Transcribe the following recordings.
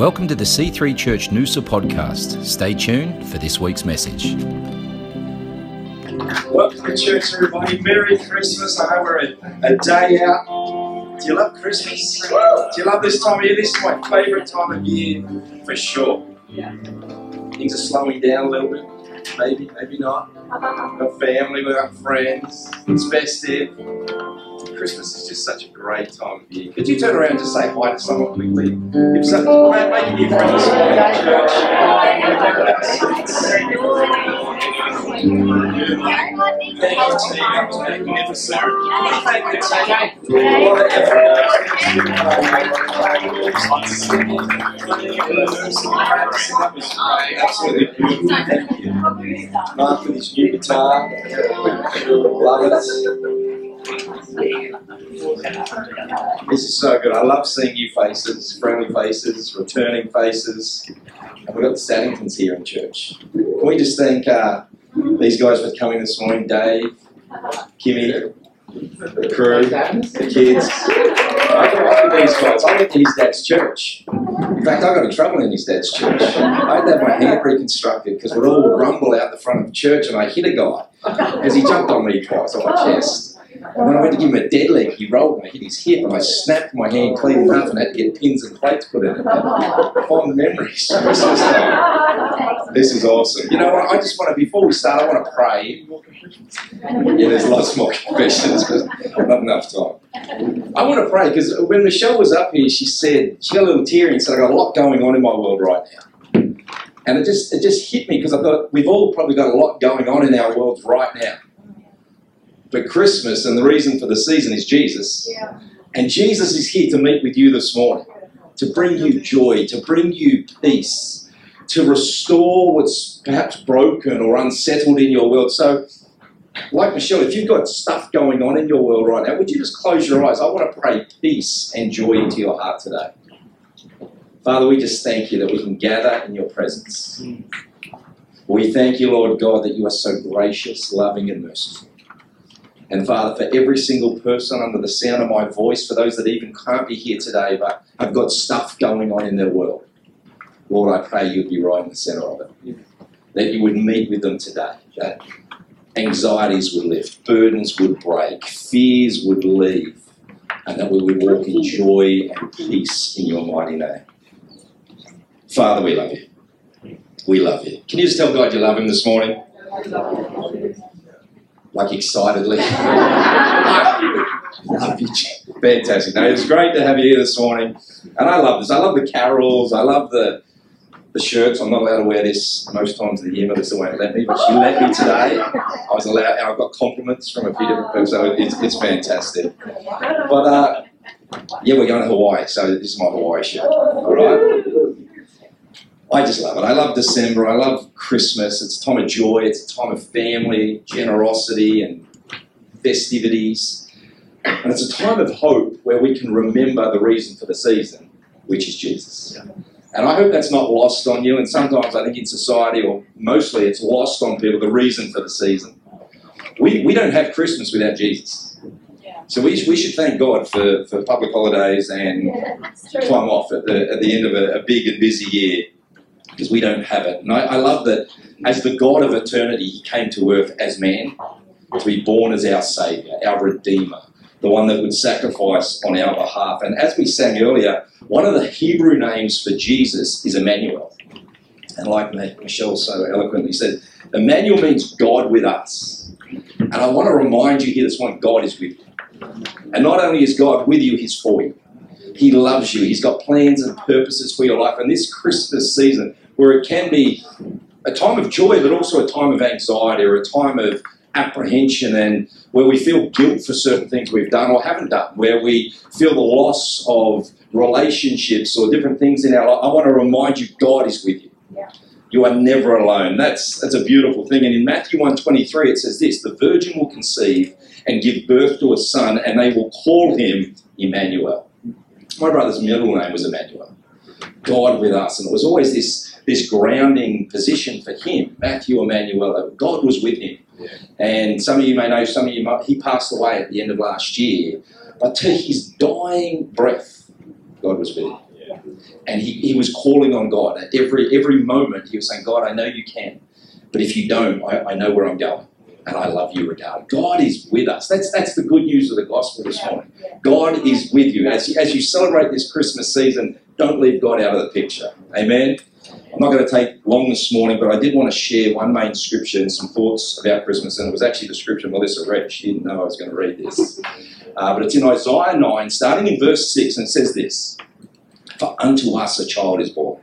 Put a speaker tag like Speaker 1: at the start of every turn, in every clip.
Speaker 1: Welcome to the C3 Church Noosa podcast. Stay tuned for this week's message.
Speaker 2: Welcome to church, everybody. Merry Christmas. I know we're a, a day out. Do you love Christmas? Do you love this time of year? This is my favourite time of year for sure. Things are slowing down a little bit. Maybe, maybe not. Got family, we've got friends. It's festive. Christmas is just such a great time of year. Could you turn around and just say hi to someone quickly? If so, make new friend this morning at church. Thank you, team. That was magnificent. Thank you, team. A lot of effort. Absolutely beautiful. Thank you. Mark with his new guitar. Love it. This is so good. I love seeing new faces, friendly faces, returning faces. And we've got the Saddingtons here in church. Can we just thank uh, these guys for coming this morning? Dave, Kimmy, the crew, the kids. I grew up with these guys. I went to his dad's church. In fact, I got in trouble in his dad's church. I had to have my hand reconstructed because we'd all rumble out the front of the church and I hit a guy because he jumped on me twice on my chest. And when I went to give him a dead leg, he rolled and I hit his hip and I snapped my hand clean enough and had to get pins and plates put in it. Fond memories. This is, uh, this is awesome. You know what? I just want to, before we start, I want to pray. Yeah, there's lots more confessions, but not enough time. I want to pray because when Michelle was up here, she said, she got a little teary and said, I've got a lot going on in my world right now. And it just, it just hit me because I thought we've all probably got a lot going on in our worlds right now. But Christmas and the reason for the season is Jesus.
Speaker 3: Yeah.
Speaker 2: And Jesus is here to meet with you this morning, to bring you joy, to bring you peace, to restore what's perhaps broken or unsettled in your world. So, like Michelle, if you've got stuff going on in your world right now, would you just close your eyes? I want to pray peace and joy into your heart today. Father, we just thank you that we can gather in your presence. Mm. We thank you, Lord God, that you are so gracious, loving, and merciful. And Father, for every single person under the sound of my voice, for those that even can't be here today but have got stuff going on in their world, Lord, I pray you'd be right in the centre of it. That you would meet with them today. That anxieties would lift, burdens would break, fears would leave, and that we would walk in joy and peace in your mighty name. Father, we love you. We love you. Can you just tell God you love him this morning? Like excitedly. Fantastic. No, it's great to have you here this morning. And I love this. I love the carols. I love the the shirts. I'm not allowed to wear this most times of the year. Melissa won't let me, but she let me today. I was allowed, and I got compliments from a few different people, so it's, it's fantastic. But uh, yeah, we're going to Hawaii, so this is my Hawaii shirt. All right. I just love it. I love December. I love Christmas. It's a time of joy. It's a time of family, generosity, and festivities. And it's a time of hope where we can remember the reason for the season, which is Jesus. And I hope that's not lost on you. And sometimes I think in society, or mostly, it's lost on people the reason for the season. We, we don't have Christmas without Jesus. So we, we should thank God for, for public holidays and time off at the, at the end of a, a big and busy year because we don't have it. And I, I love that as the God of eternity, He came to earth as man to be born as our Saviour, our Redeemer, the one that would sacrifice on our behalf. And as we sang earlier, one of the Hebrew names for Jesus is Emmanuel. And like Michelle so eloquently said, Emmanuel means God with us. And I want to remind you here this morning God is with you. And not only is God with you, He's for you. He loves you. He's got plans and purposes for your life. And this Christmas season, where it can be a time of joy, but also a time of anxiety or a time of apprehension and where we feel guilt for certain things we've done or haven't done, where we feel the loss of relationships or different things in our life, I want to remind you God is with you.
Speaker 3: Yeah.
Speaker 2: You are never alone. That's that's a beautiful thing. And in Matthew 1:23 it says this, the virgin will conceive and give birth to a son and they will call him Emmanuel. My brother's middle name was Emmanuel. God with us. And it was always this this grounding position for him, Matthew Emmanuel, God was with him. And some of you may know, some of you might, he passed away at the end of last year. But to his dying breath, God was with him. And he, he was calling on God. At every, every moment, he was saying, God, I know you can. But if you don't, I, I know where I'm going. And I love you regardless. God is with us. That's, that's the good news of the gospel this morning. God is with you. As, you. as you celebrate this Christmas season, don't leave God out of the picture. Amen. I'm not going to take long this morning, but I did want to share one main scripture and some thoughts about Christmas. And it was actually the scripture Melissa read. She didn't know I was going to read this. Uh, but it's in Isaiah 9, starting in verse 6, and it says this For unto us a child is born,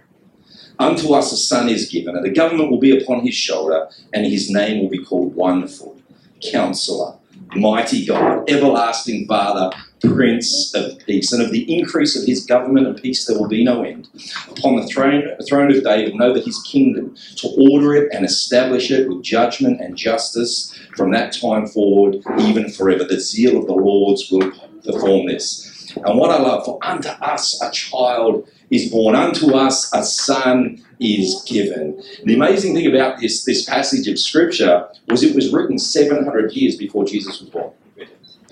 Speaker 2: unto us a son is given, and the government will be upon his shoulder, and his name will be called Wonderful, Counselor, Mighty God, Everlasting Father, Prince of Peace. And of the increase of his government and peace there will be no end. Upon the throne, the throne of David, know that his kingdom, to order it and establish it with judgment and justice from that time forward, even forever. The zeal of the Lord's will perform this. And what I love, for unto us a child is born, unto us a son is given. The amazing thing about this, this passage of scripture was it was written 700 years before Jesus was born.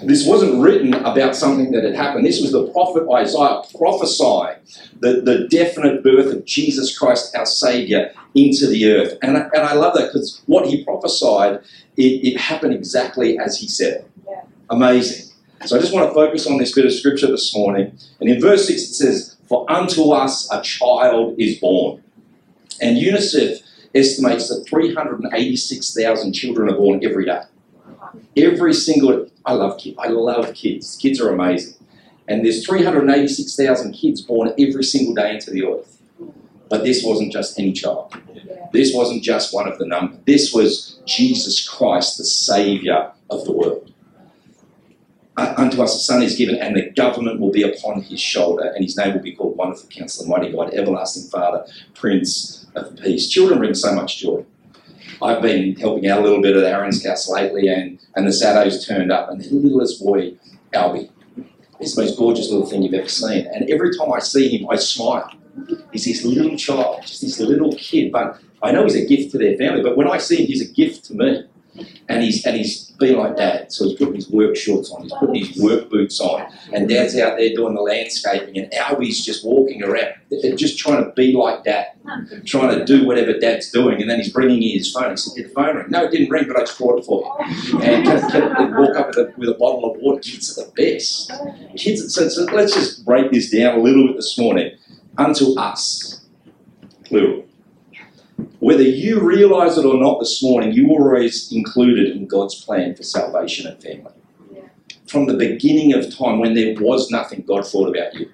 Speaker 2: This wasn't written about something that had happened. This was the prophet Isaiah prophesying the, the definite birth of Jesus Christ, our Savior, into the earth. And, and I love that because what he prophesied, it, it, happened exactly as he said. Yeah. Amazing. So I just want to focus on this bit of scripture this morning. And in verse 6 it says, For unto us a child is born. And UNICEF estimates that 386,000 children are born every day. Every single, I love kids. I love kids. Kids are amazing. And there's 386,000 kids born every single day into the earth. But this wasn't just any child. This wasn't just one of the number. This was Jesus Christ, the Savior of the world. Uh, unto us a son is given, and the government will be upon his shoulder, and his name will be called Wonderful Counselor, Mighty God, Everlasting Father, Prince of Peace. Children bring so much joy. I've been helping out a little bit at Aaron's house lately, and, and the Sados turned up, and the littlest boy, Albie, is the most gorgeous little thing you've ever seen. And every time I see him, I smile. He's this little child, just this little kid, but I know he's a gift to their family, but when I see him, he's a gift to me and he's and he's being like dad. So he's putting his work shorts on, he's putting his work boots on, and dad's out there doing the landscaping, and Albie's just walking around, just trying to be like dad, trying to do whatever dad's doing, and then he's bringing in his phone. He said, "Did the phone ring?" No, it didn't ring, but I just brought it for you. And can walk up with a, with a bottle of water. Kids are the best. Kids. So, so let's just break this down a little bit this morning. Unto us, plural whether you realize it or not this morning, you were always included in God's plan for salvation and family. Yeah. From the beginning of time, when there was nothing, God thought about you.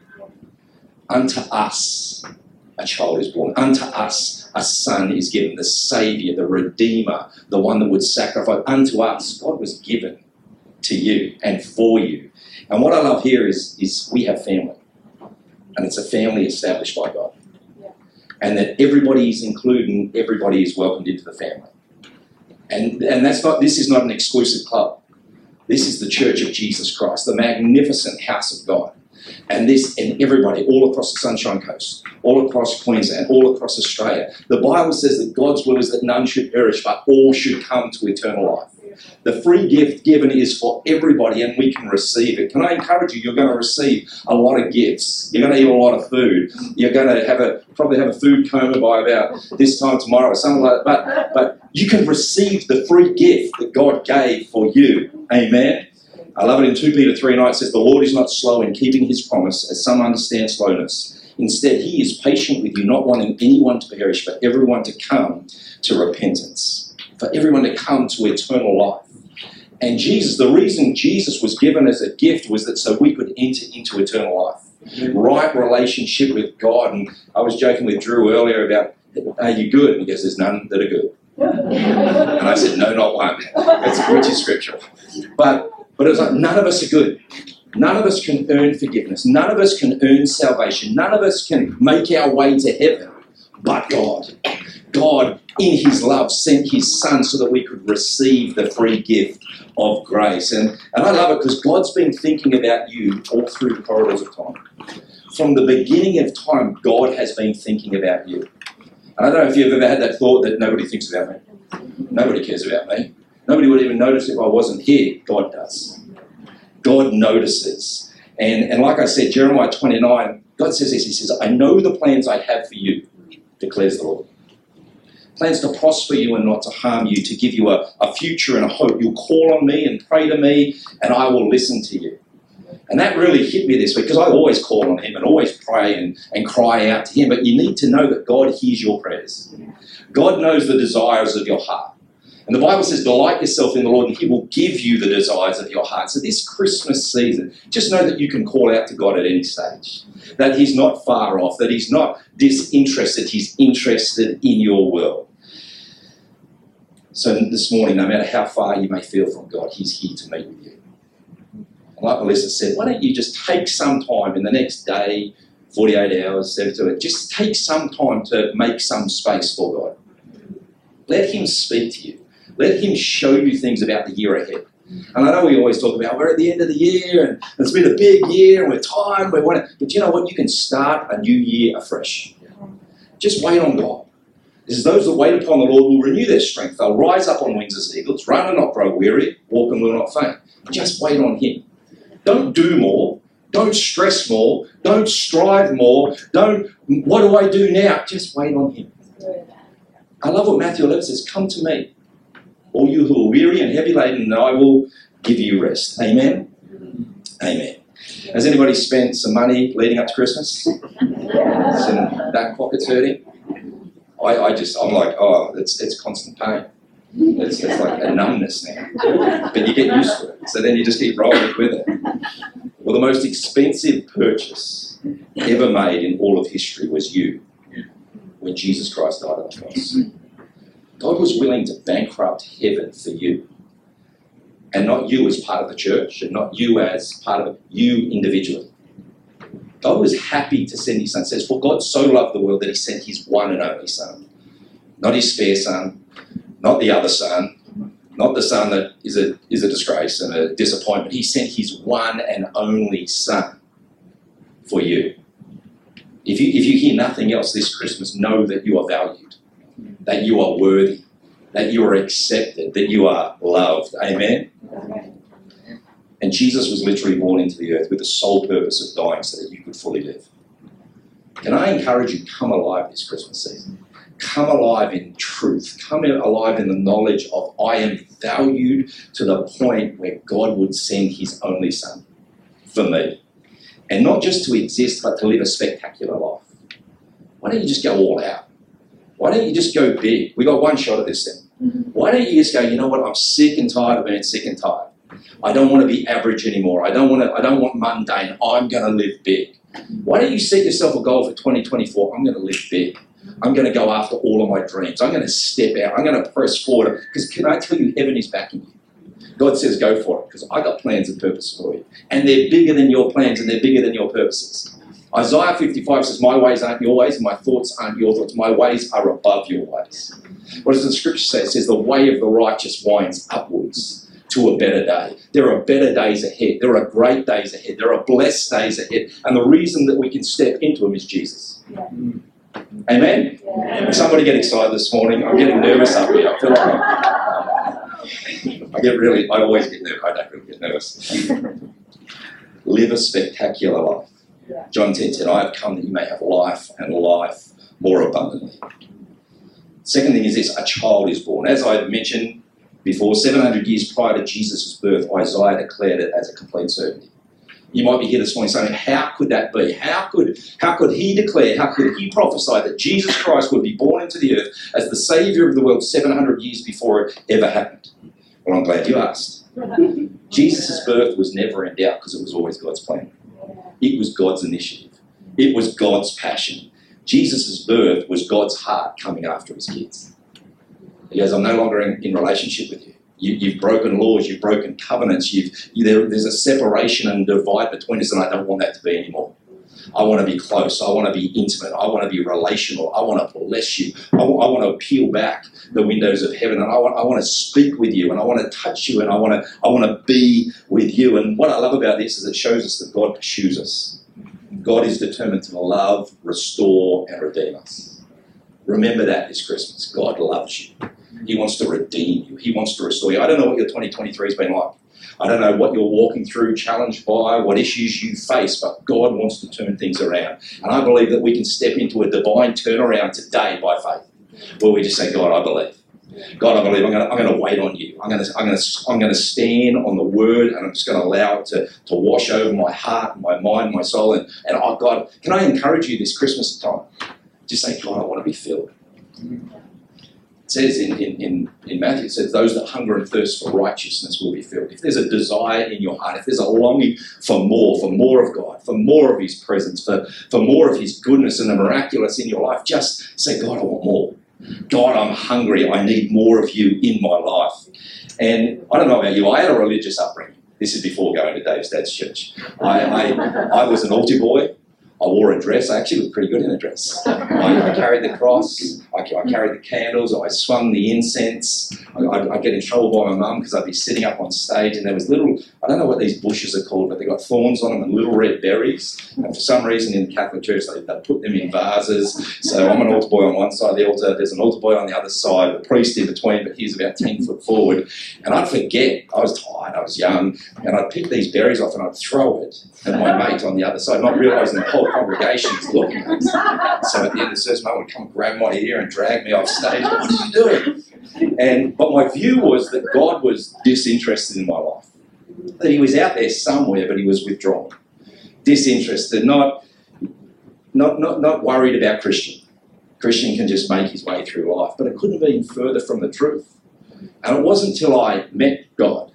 Speaker 2: Unto us a child is born. Unto us a son is given. The Savior, the Redeemer, the one that would sacrifice. Unto us, God was given to you and for you. And what I love here is, is we have family. And it's a family established by God and that everybody is included and everybody is welcomed into the family. And, and that's not, this is not an exclusive club. This is the Church of Jesus Christ, the magnificent house of God. And this, and everybody, all across the Sunshine Coast, all across Queensland, all across Australia. The Bible says that God's will is that none should perish, but all should come to eternal life. The free gift given is for everybody and we can receive it. Can I encourage you? You're going to receive a lot of gifts. You're going to eat a lot of food. You're going to have a probably have a food coma by about this time tomorrow or something like that. But, but you can receive the free gift that God gave for you. Amen. I love it in 2 Peter 3 9. It says, The Lord is not slow in keeping his promise, as some understand slowness. Instead, he is patient with you, not wanting anyone to perish, but everyone to come to repentance for everyone to come to eternal life. And Jesus, the reason Jesus was given as a gift was that so we could enter into eternal life. Right relationship with God. And I was joking with Drew earlier about, are you good? And he goes, there's none that are good. and I said, no, not one. That's which is scriptural. But but it was like none of us are good. None of us can earn forgiveness. None of us can earn salvation. None of us can make our way to heaven, but God. God, in His love, sent His Son so that we could receive the free gift of grace. And, and I love it because God's been thinking about you all through the corridors of time. From the beginning of time, God has been thinking about you. And I don't know if you've ever had that thought that nobody thinks about me. Nobody cares about me. Nobody would even notice if I wasn't here. God does. God notices. And, and like I said, Jeremiah 29, God says this He says, I know the plans I have for you, declares the Lord. Plans to prosper you and not to harm you, to give you a, a future and a hope. You'll call on me and pray to me, and I will listen to you. And that really hit me this week because I always call on Him and always pray and, and cry out to Him. But you need to know that God hears your prayers. God knows the desires of your heart. And the Bible says, Delight yourself in the Lord, and He will give you the desires of your heart. So, this Christmas season, just know that you can call out to God at any stage. That He's not far off, that He's not disinterested, He's interested in your world. So, this morning, no matter how far you may feel from God, He's here to meet with you. And like Melissa said, why don't you just take some time in the next day, 48 hours, 72 hours, just take some time to make some space for God. Let Him speak to you. Let Him show you things about the year ahead. And I know we always talk about we're at the end of the year and it's been a big year and we're tired, we're wanting, but you know what? You can start a new year afresh. Just wait on God. Is those that wait upon the Lord will renew their strength. They'll rise up on wings as eagles, run and not grow weary, walk and will not faint. Just wait on Him. Don't do more. Don't stress more. Don't strive more. Don't, what do I do now? Just wait on Him. I love what Matthew 11 says Come to me, all you who are weary and heavy laden, and I will give you rest. Amen? Amen. Has anybody spent some money leading up to Christmas? Some back pockets hurting? I, I just, I'm like, oh, it's, it's constant pain. It's, it's like a numbness now. But you get used to it. So then you just keep rolling with it. Well, the most expensive purchase ever made in all of history was you when Jesus Christ died on the cross. God was willing to bankrupt heaven for you. And not you as part of the church, and not you as part of you individually. God was happy to send his son. It says, For God so loved the world that he sent his one and only son. Not his spare son, not the other son, not the son that is a, is a disgrace and a disappointment. He sent his one and only son for you. If you, if you hear nothing else this Christmas, know that you are valued, that you are worthy, that you are accepted, that you are loved. Amen? And Jesus was literally born into the earth with the sole purpose of dying so that you could fully live. Can I encourage you, come alive this Christmas season? Come alive in truth. Come alive in the knowledge of I am valued to the point where God would send his only son for me. And not just to exist, but to live a spectacular life. Why don't you just go all out? Why don't you just go big? We got one shot at this thing. Mm-hmm. Why don't you just go, you know what, I'm sick and tired of being sick and tired. I don't want to be average anymore. I don't want to I don't want mundane. I'm gonna live big. Why don't you set yourself a goal for 2024? I'm gonna live big. I'm going to go after all of my dreams. I'm going to step out. I'm going to press forward. Because can I tell you, heaven is backing you. God says, go for it. Because I got plans and purposes for you. And they're bigger than your plans and they're bigger than your purposes. Isaiah 55 says, My ways aren't your ways, my thoughts aren't your thoughts. My ways are above your ways. What does the scripture say? It says, The way of the righteous winds upwards to a better day. There are better days ahead. There are great days ahead. There are blessed days ahead. And the reason that we can step into them is Jesus. Yeah. Amen? Yeah. Somebody get excited this morning. I'm getting nervous up here. I feel like I'm, I get really, I always get nervous. I don't really get nervous. Live a spectacular life. John 10 10, I have come that you may have life and life more abundantly. Second thing is this a child is born. As I mentioned before, 700 years prior to Jesus' birth, Isaiah declared it as a complete certainty. You might be here this morning saying, How could that be? How could, how could he declare, how could he prophesy that Jesus Christ would be born into the earth as the Saviour of the world 700 years before it ever happened? Well, I'm glad you asked. Jesus' birth was never in doubt because it was always God's plan. It was God's initiative, it was God's passion. Jesus' birth was God's heart coming after his kids. He goes, I'm no longer in, in relationship with you. You, have broken laws, you've broken covenants, you've, you, there, there's a separation and divide between us, and I don't want that to be anymore. I want to be close. I want to be intimate. I want to be relational. I want to bless you. I, I want to peel back the windows of heaven, and I want, I want to speak with you, and I want to touch you, and I want to, I want to be with you. And what I love about this is it shows us that God pursues us. God is determined to love, restore, and redeem us. Remember that this Christmas. God loves you. He wants to redeem you. He wants to restore you. I don't know what your 2023 has been like. I don't know what you're walking through, challenged by, what issues you face, but God wants to turn things around. And I believe that we can step into a divine turnaround today by faith, where we just say, God, I believe. God, I believe I'm going to, I'm to wait on you. I'm going to, I'm to, I'm going to stand on the word and I'm just going to allow it to, to wash over my heart, my mind, my soul. And, and oh, God, can I encourage you this Christmas time? Just say, God, I want to be filled. It says in, in, in, in Matthew, it says, those that hunger and thirst for righteousness will be filled. If there's a desire in your heart, if there's a longing for more, for more of God, for more of His presence, for, for more of His goodness and the miraculous in your life, just say, God, I want more. God, I'm hungry. I need more of you in my life. And I don't know about you, I had a religious upbringing. This is before going to Dave's dad's church. I, I, I was an altar boy. I wore a dress. I actually looked pretty good in a dress. I, I carried the cross. I, I, carried the candles. I swung the incense. I, I, get in trouble by my mum because I'd be sitting up on stage and there was little, I don't know what these bushes are called, but they got thorns on them and little red berries. And for some reason in the Catholic Church, they, they put them in vases. So I'm an altar boy on one side of the altar. There's an altar boy on the other side, the priest in between, but he's about 10 foot forward. And I'd forget. I was tired. I was young. And I'd pick these berries off and I'd throw it at my mate on the other side, not realising the whole congregation's looking. So at the end of the service, mate would come grab my ear and drag me off stage. What are you doing? And but my view was that God was disinterested in my life. That He was out there somewhere, but He was withdrawn, disinterested, not not not, not worried about Christian. Christian can just make his way through life, but it couldn't be further from the truth. And it wasn't until I met God,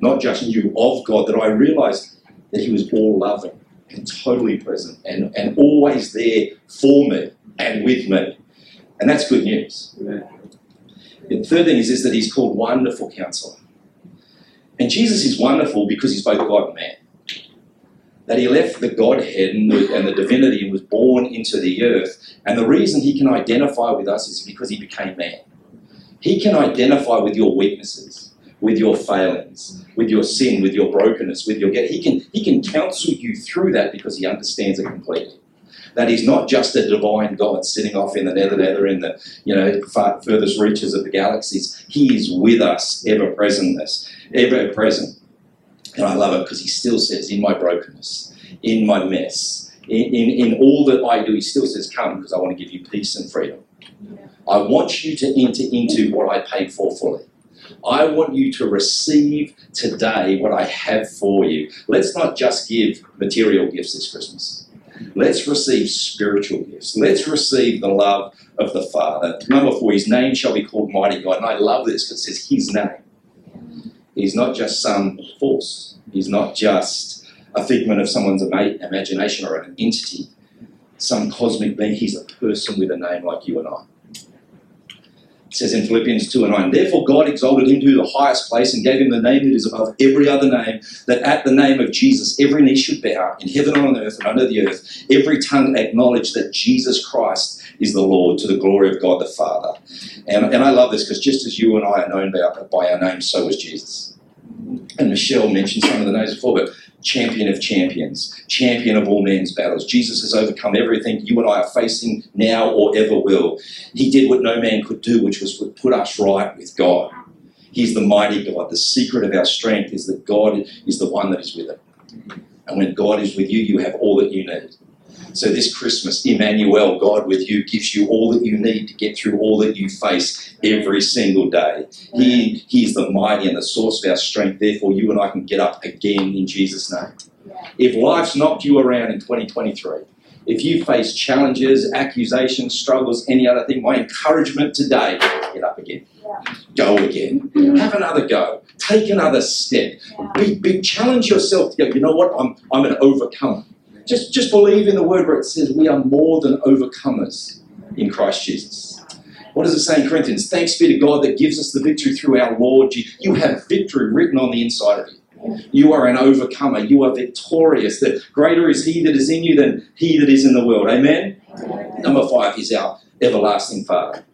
Speaker 2: not just knew of God, that I realised that He was all loving and totally present and, and always there for me and with me. And that's good news. The third thing is, is that he's called Wonderful Counselor. And Jesus is wonderful because he's both God and man. That he left the Godhead and the, and the divinity and was born into the earth. And the reason he can identify with us is because he became man. He can identify with your weaknesses, with your failings, with your sin, with your brokenness, with your get. He can, he can counsel you through that because he understands it completely that he's not just a divine God sitting off in the nether nether in the you know far, furthest reaches of the galaxies. He is with us, ever presentness, ever present. And I love it because he still says, in my brokenness, in my mess, in, in, in all that I do, he still says, come because I want to give you peace and freedom. I want you to enter into what I paid for fully. I want you to receive today what I have for you. Let's not just give material gifts this Christmas. Let's receive spiritual gifts. Let's receive the love of the Father. Number four, his name shall be called Mighty God. And I love this because it says his name. He's not just some force, he's not just a figment of someone's imagination or an entity, some cosmic being. He's a person with a name like you and I. Says in Philippians 2 and 9, Therefore God exalted him to the highest place and gave him the name that is above every other name, that at the name of Jesus every knee should bow, in heaven and on earth and under the earth, every tongue acknowledge that Jesus Christ is the Lord to the glory of God the Father. And, and I love this because just as you and I are known by, by our name, so is Jesus. And Michelle mentioned some of the names before, but champion of champions, champion of all men's battles. Jesus has overcome everything you and I are facing now or ever will. He did what no man could do, which was to put us right with God. He's the mighty God. The secret of our strength is that God is the one that is with it. And when God is with you, you have all that you need. So this Christmas, Emmanuel, God with you, gives you all that you need to get through all that you face every single day. He, he is the mighty and the source of our strength. Therefore, you and I can get up again in Jesus' name. If life's knocked you around in 2023, if you face challenges, accusations, struggles, any other thing, my encouragement today, get up again. Go again. Mm-hmm. Have another go. Take another step. Be, be, challenge yourself to go, you know what? I'm, I'm an overcomer. Just, just believe in the word where it says we are more than overcomers in Christ Jesus. What does it say in Corinthians? Thanks be to God that gives us the victory through our Lord. You have victory written on the inside of you. You are an overcomer. You are victorious. That greater is He that is in you than He that is in the world. Amen? Amen. Number five is our everlasting Father,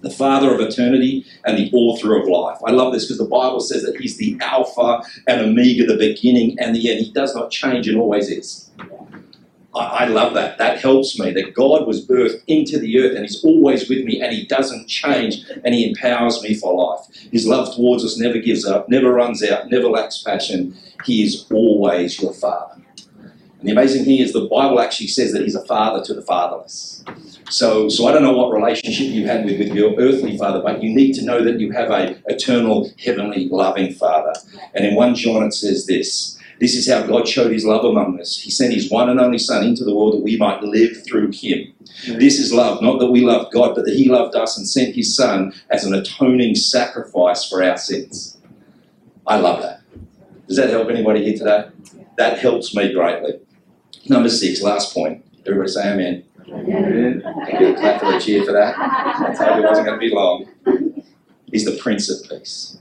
Speaker 2: the Father of eternity and the author of life. I love this because the Bible says that He's the Alpha and Omega, the beginning and the end. He does not change and always is. I, I love that. That helps me. That God was birthed into the earth and He's always with me and He doesn't change and He empowers me for life. His love towards us never gives up, never runs out, never lacks passion. He is always your Father. And the amazing thing is, the Bible actually says that He's a father to the fatherless. So, so I don't know what relationship you had with, with your earthly father, but you need to know that you have a eternal, heavenly, loving father. And in 1 John it says this this is how God showed his love among us. He sent his one and only Son into the world that we might live through him. This is love, not that we love God, but that he loved us and sent his Son as an atoning sacrifice for our sins. I love that. Does that help anybody here today? That helps me greatly. Number six, last point. Everybody say amen. Amen. Get a clap for the cheer for that. I told you it wasn't going to be long. He's the Prince of Peace.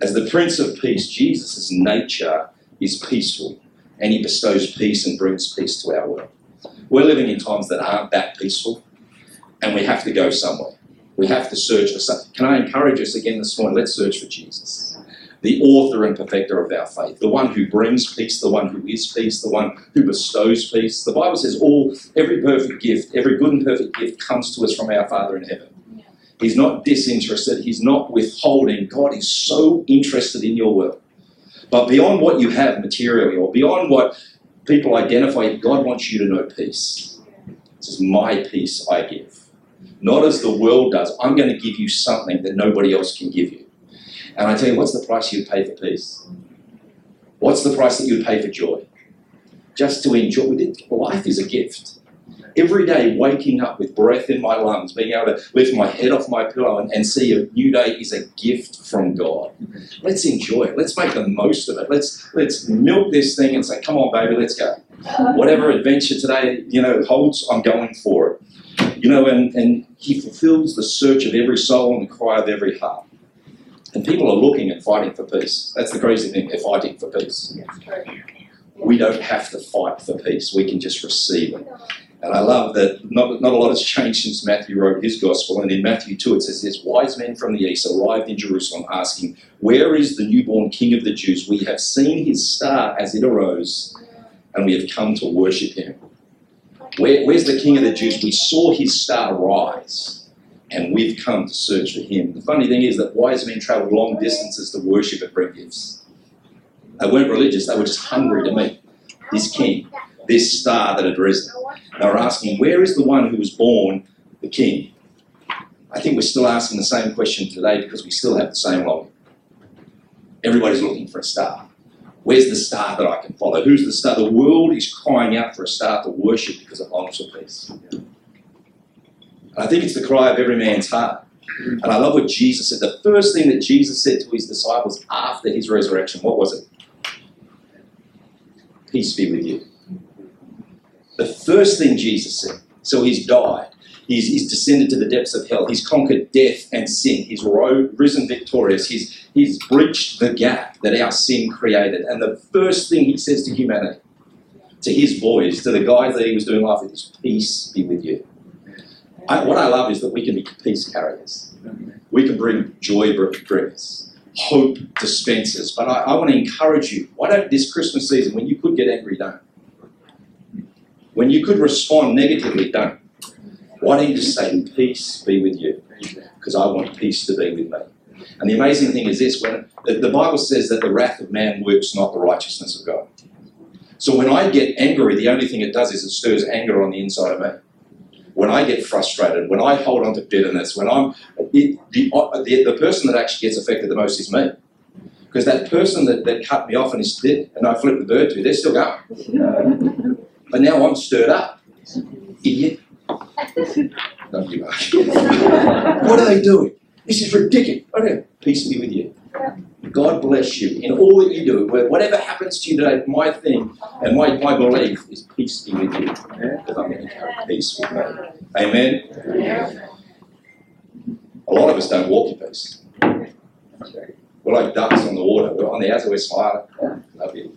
Speaker 2: As the Prince of Peace, Jesus' nature is peaceful and he bestows peace and brings peace to our world. We're living in times that aren't that peaceful and we have to go somewhere. We have to search for something. Can I encourage us again this morning? Let's search for Jesus, the author and perfecter of our faith, the one who brings peace, the one who is peace, the one who bestows peace. The Bible says all every perfect gift, every good and perfect gift comes to us from our Father in heaven. He's not disinterested. He's not withholding. God is so interested in your world. But beyond what you have materially or beyond what people identify, God wants you to know peace. This is my peace I give. Not as the world does. I'm going to give you something that nobody else can give you. And I tell you, what's the price you'd pay for peace? What's the price that you'd pay for joy? Just to enjoy. Life is a gift every day waking up with breath in my lungs, being able to lift my head off my pillow and, and, see a new day is a gift from God. Let's enjoy it. Let's make the most of it. Let's let's milk this thing and say, come on, baby, let's go. Whatever adventure today, you know, holds, I'm going for it. You know, and, and he fulfills the search of every soul and the cry of every heart. And people are looking and fighting for peace. That's the crazy thing, they're fighting for peace. We don't have to fight for peace, we can just receive it. And I love that not, not a lot has changed since Matthew wrote his gospel. And in Matthew 2, it says this Wise men from the east arrived in Jerusalem asking, Where is the newborn king of the Jews? We have seen his star as it arose, and we have come to worship him. Where, where's the king of the Jews? We saw his star rise, and we've come to search for him. The funny thing is that wise men traveled long distances to worship and bring gifts. They weren't religious, they were just hungry to meet this king, this star that had risen. They were asking, Where is the one who was born the king? I think we're still asking the same question today because we still have the same longing. Everybody's looking for a star. Where's the star that I can follow? Who's the star? The world is crying out for a star to worship because it longs for peace. I think it's the cry of every man's heart. And I love what Jesus said. The first thing that Jesus said to his disciples after his resurrection, what was it? Peace be with you. The first thing Jesus said. So he's died. He's, he's descended to the depths of hell. He's conquered death and sin. He's ro- risen victorious. He's, he's breached the gap that our sin created. And the first thing he says to humanity, to his boys, to the guys that he was doing life with, is peace be with you. I, what I love is that we can be peace carriers. We can bring joy bringers, hope dispensers. But I, I want to encourage you. Why don't this Christmas season, when you could get angry, don't? When you could respond negatively, don't. Why don't you just say, Peace be with you? Because I want peace to be with me. And the amazing thing is this when the Bible says that the wrath of man works not the righteousness of God. So when I get angry, the only thing it does is it stirs anger on the inside of me. When I get frustrated, when I hold on to bitterness, when I'm it, the, uh, the, the person that actually gets affected the most is me. Because that person that, that cut me off and is and I flip the bird to, they're still going. But now I'm stirred up. Idiot. Don't What are they doing? This is ridiculous. Okay, peace be with you. God bless you in all that you do. Whatever happens to you today, my thing and my, my belief is peace be with you. Because I'm going to carry peace with me. Amen? A lot of us don't walk in peace. We're like ducks on the water. We're on the outside, we're smiling. Love you.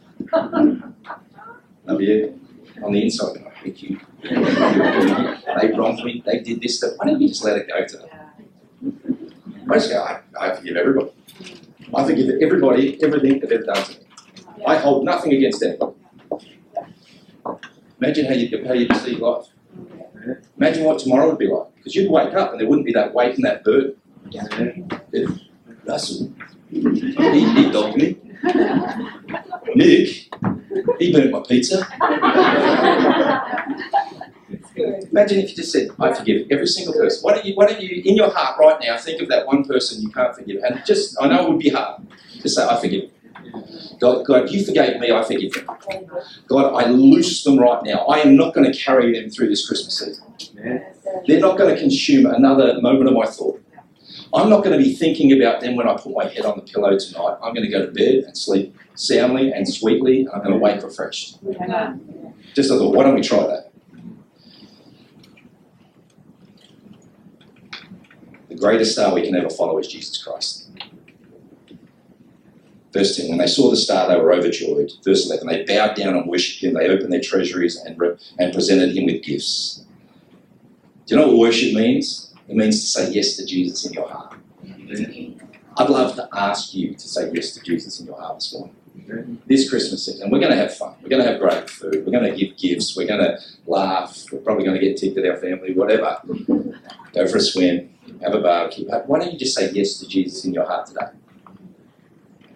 Speaker 2: Love you on the inside, oh, I hate you. they wronged me, they did this, stuff. Why don't you just let it go to them? I just go, I, I forgive everybody. I forgive everybody, everything they've ever done to me. I hold nothing against anybody. Imagine how you how you'd see life. Imagine what tomorrow would be like. Because you'd wake up and there wouldn't be that weight and that burden. If Russell, he, he dogged me. Nick, he burnt my pizza. Imagine if you just said, I forgive every single person. Why don't you, why don't you, in your heart right now, think of that one person you can't forgive? And just, I know it would be hard. Just say, I forgive. God, God, you forgave me, I forgive them. God, I loose them right now. I am not going to carry them through this Christmas season. They're not going to consume another moment of my thought. I'm not going to be thinking about them when I put my head on the pillow tonight. I'm going to go to bed and sleep soundly and sweetly, and I'm going to wake refreshed. Just as thought, why don't we try that? The greatest star we can ever follow is Jesus Christ. Verse 10, when they saw the star, they were overjoyed. Verse 11, they bowed down and worshipped him. They opened their treasuries and, re- and presented him with gifts. Do you know what worship means? It means to say yes to Jesus in your heart. I'd love to ask you to say yes to Jesus in your heart this morning. This Christmas season, we're going to have fun. We're going to have great food. We're going to give gifts. We're going to laugh. We're probably going to get ticked at our family, whatever. Go for a swim. Have a barbecue. Why don't you just say yes to Jesus in your heart today?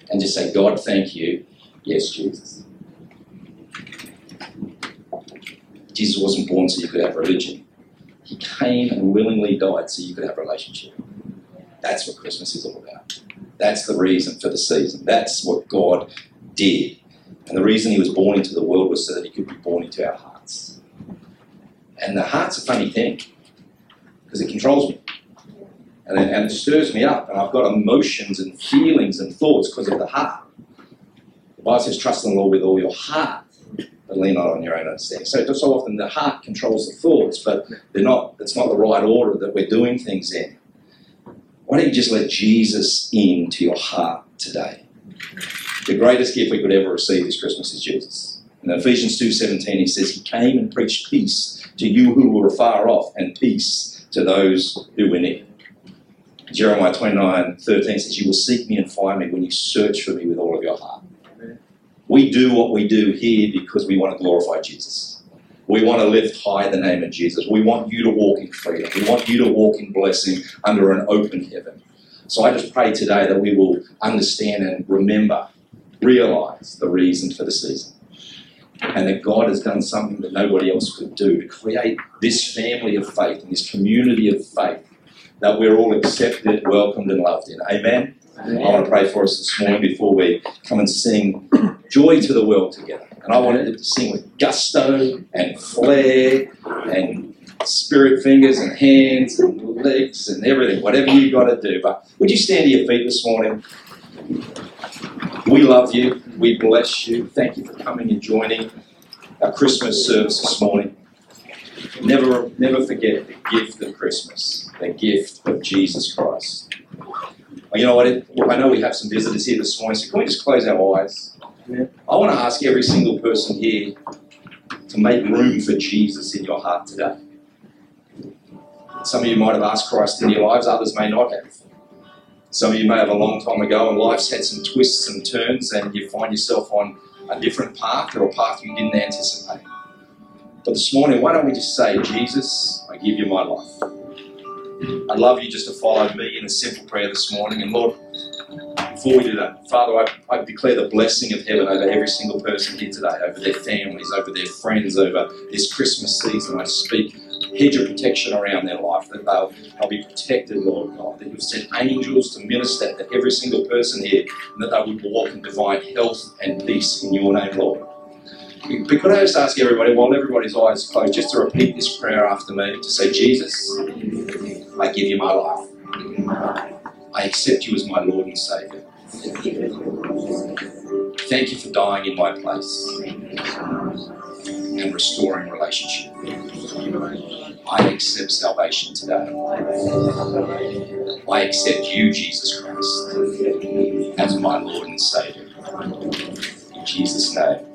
Speaker 2: and just say, God, thank you. Yes, Jesus. Jesus wasn't born so you could have religion. He came and willingly died so you could have a relationship. That's what Christmas is all about. That's the reason for the season. That's what God did. And the reason he was born into the world was so that he could be born into our hearts. And the heart's a funny thing because it controls me and it, and it stirs me up, and I've got emotions and feelings and thoughts because of the heart. The Bible says, "Trust in the Lord with all your heart, but lean not on your own understanding." So, so often the heart controls the thoughts, but they're not. It's not the right order that we're doing things in. Why don't you just let Jesus into your heart today? The greatest gift we could ever receive this Christmas is Jesus. In Ephesians 2.17 he says, He came and preached peace to you who were far off and peace to those who were near. Jeremiah 29 13 says, You will seek me and find me when you search for me with all of your heart. We do what we do here because we want to glorify Jesus. We want to lift high the name of Jesus. We want you to walk in freedom. We want you to walk in blessing under an open heaven. So I just pray today that we will understand and remember, realize the reason for the season. And that God has done something that nobody else could do to create this family of faith and this community of faith that we're all accepted, welcomed, and loved in. Amen? I want to pray for us this morning before we come and sing Joy to the World together. And I want to sing with gusto and flair and spirit fingers and hands and legs and everything, whatever you've got to do. But would you stand to your feet this morning? We love you. We bless you. Thank you for coming and joining our Christmas service this morning. Never, never forget the gift of Christmas, the gift of Jesus Christ. You know what? I know we have some visitors here this morning, so can we just close our eyes? Yeah. I want to ask every single person here to make room for Jesus in your heart today. Some of you might have asked Christ in your lives, others may not have. Some of you may have a long time ago, and life's had some twists and turns, and you find yourself on a different path or a path you didn't anticipate. But this morning, why don't we just say, Jesus, I give you my life. I'd love you just to follow me in a simple prayer this morning. And Lord, before we do that, Father, I, I declare the blessing of heaven over every single person here today, over their families, over their friends, over this Christmas season. I speak hedge of protection around their life, that they'll, they'll be protected, Lord God, that you've sent angels to minister to every single person here, and that they would walk in divine health and peace in your name, Lord. But could I just ask everybody, while everybody's eyes closed, just to repeat this prayer after me, to say, Jesus, I give you my life. I accept you as my Lord and Saviour. Thank you for dying in my place and restoring relationship. I accept salvation today. I accept you, Jesus Christ, as my Lord and Saviour. In Jesus' name.